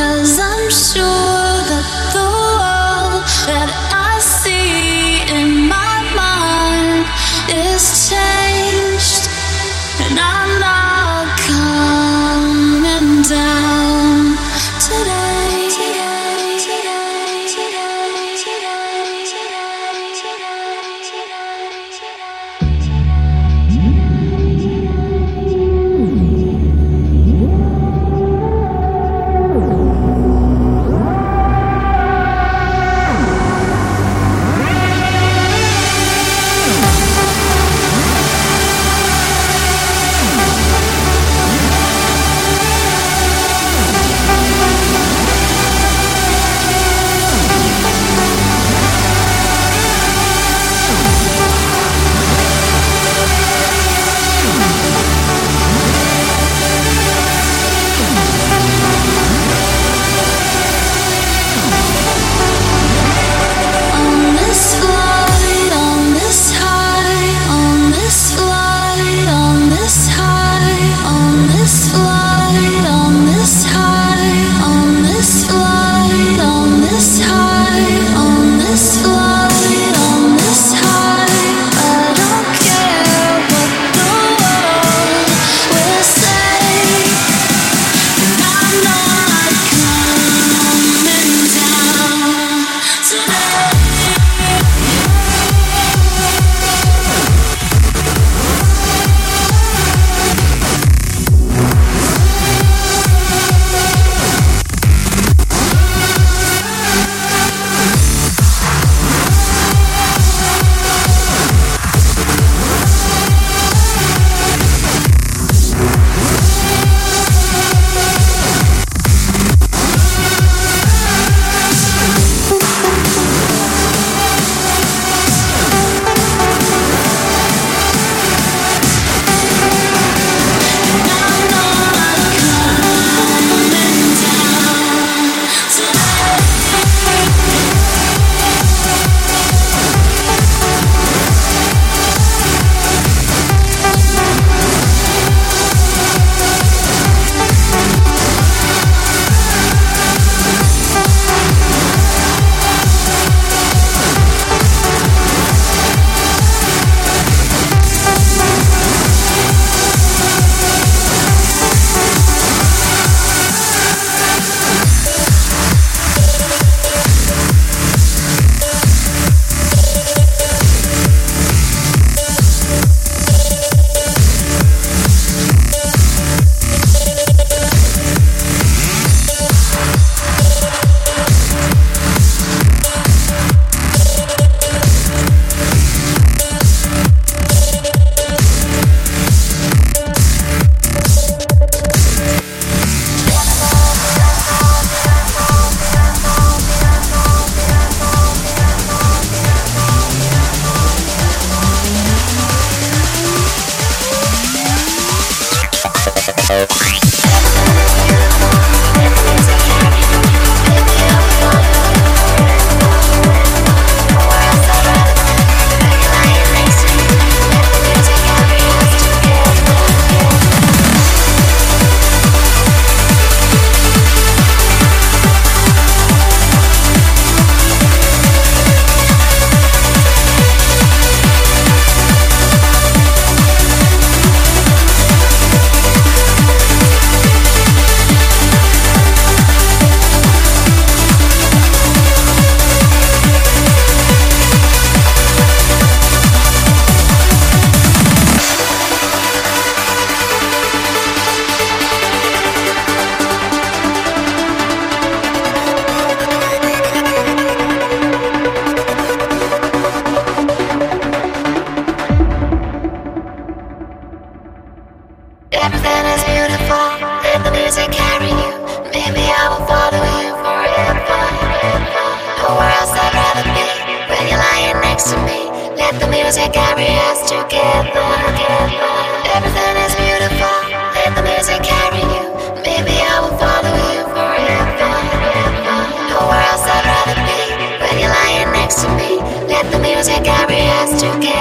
Cause Let the music carry us together, together. Everything is beautiful. Let the music carry you. Maybe I will follow you forever. forever. Nowhere else I'd rather be. When you're lying next to me, let the music carry us together.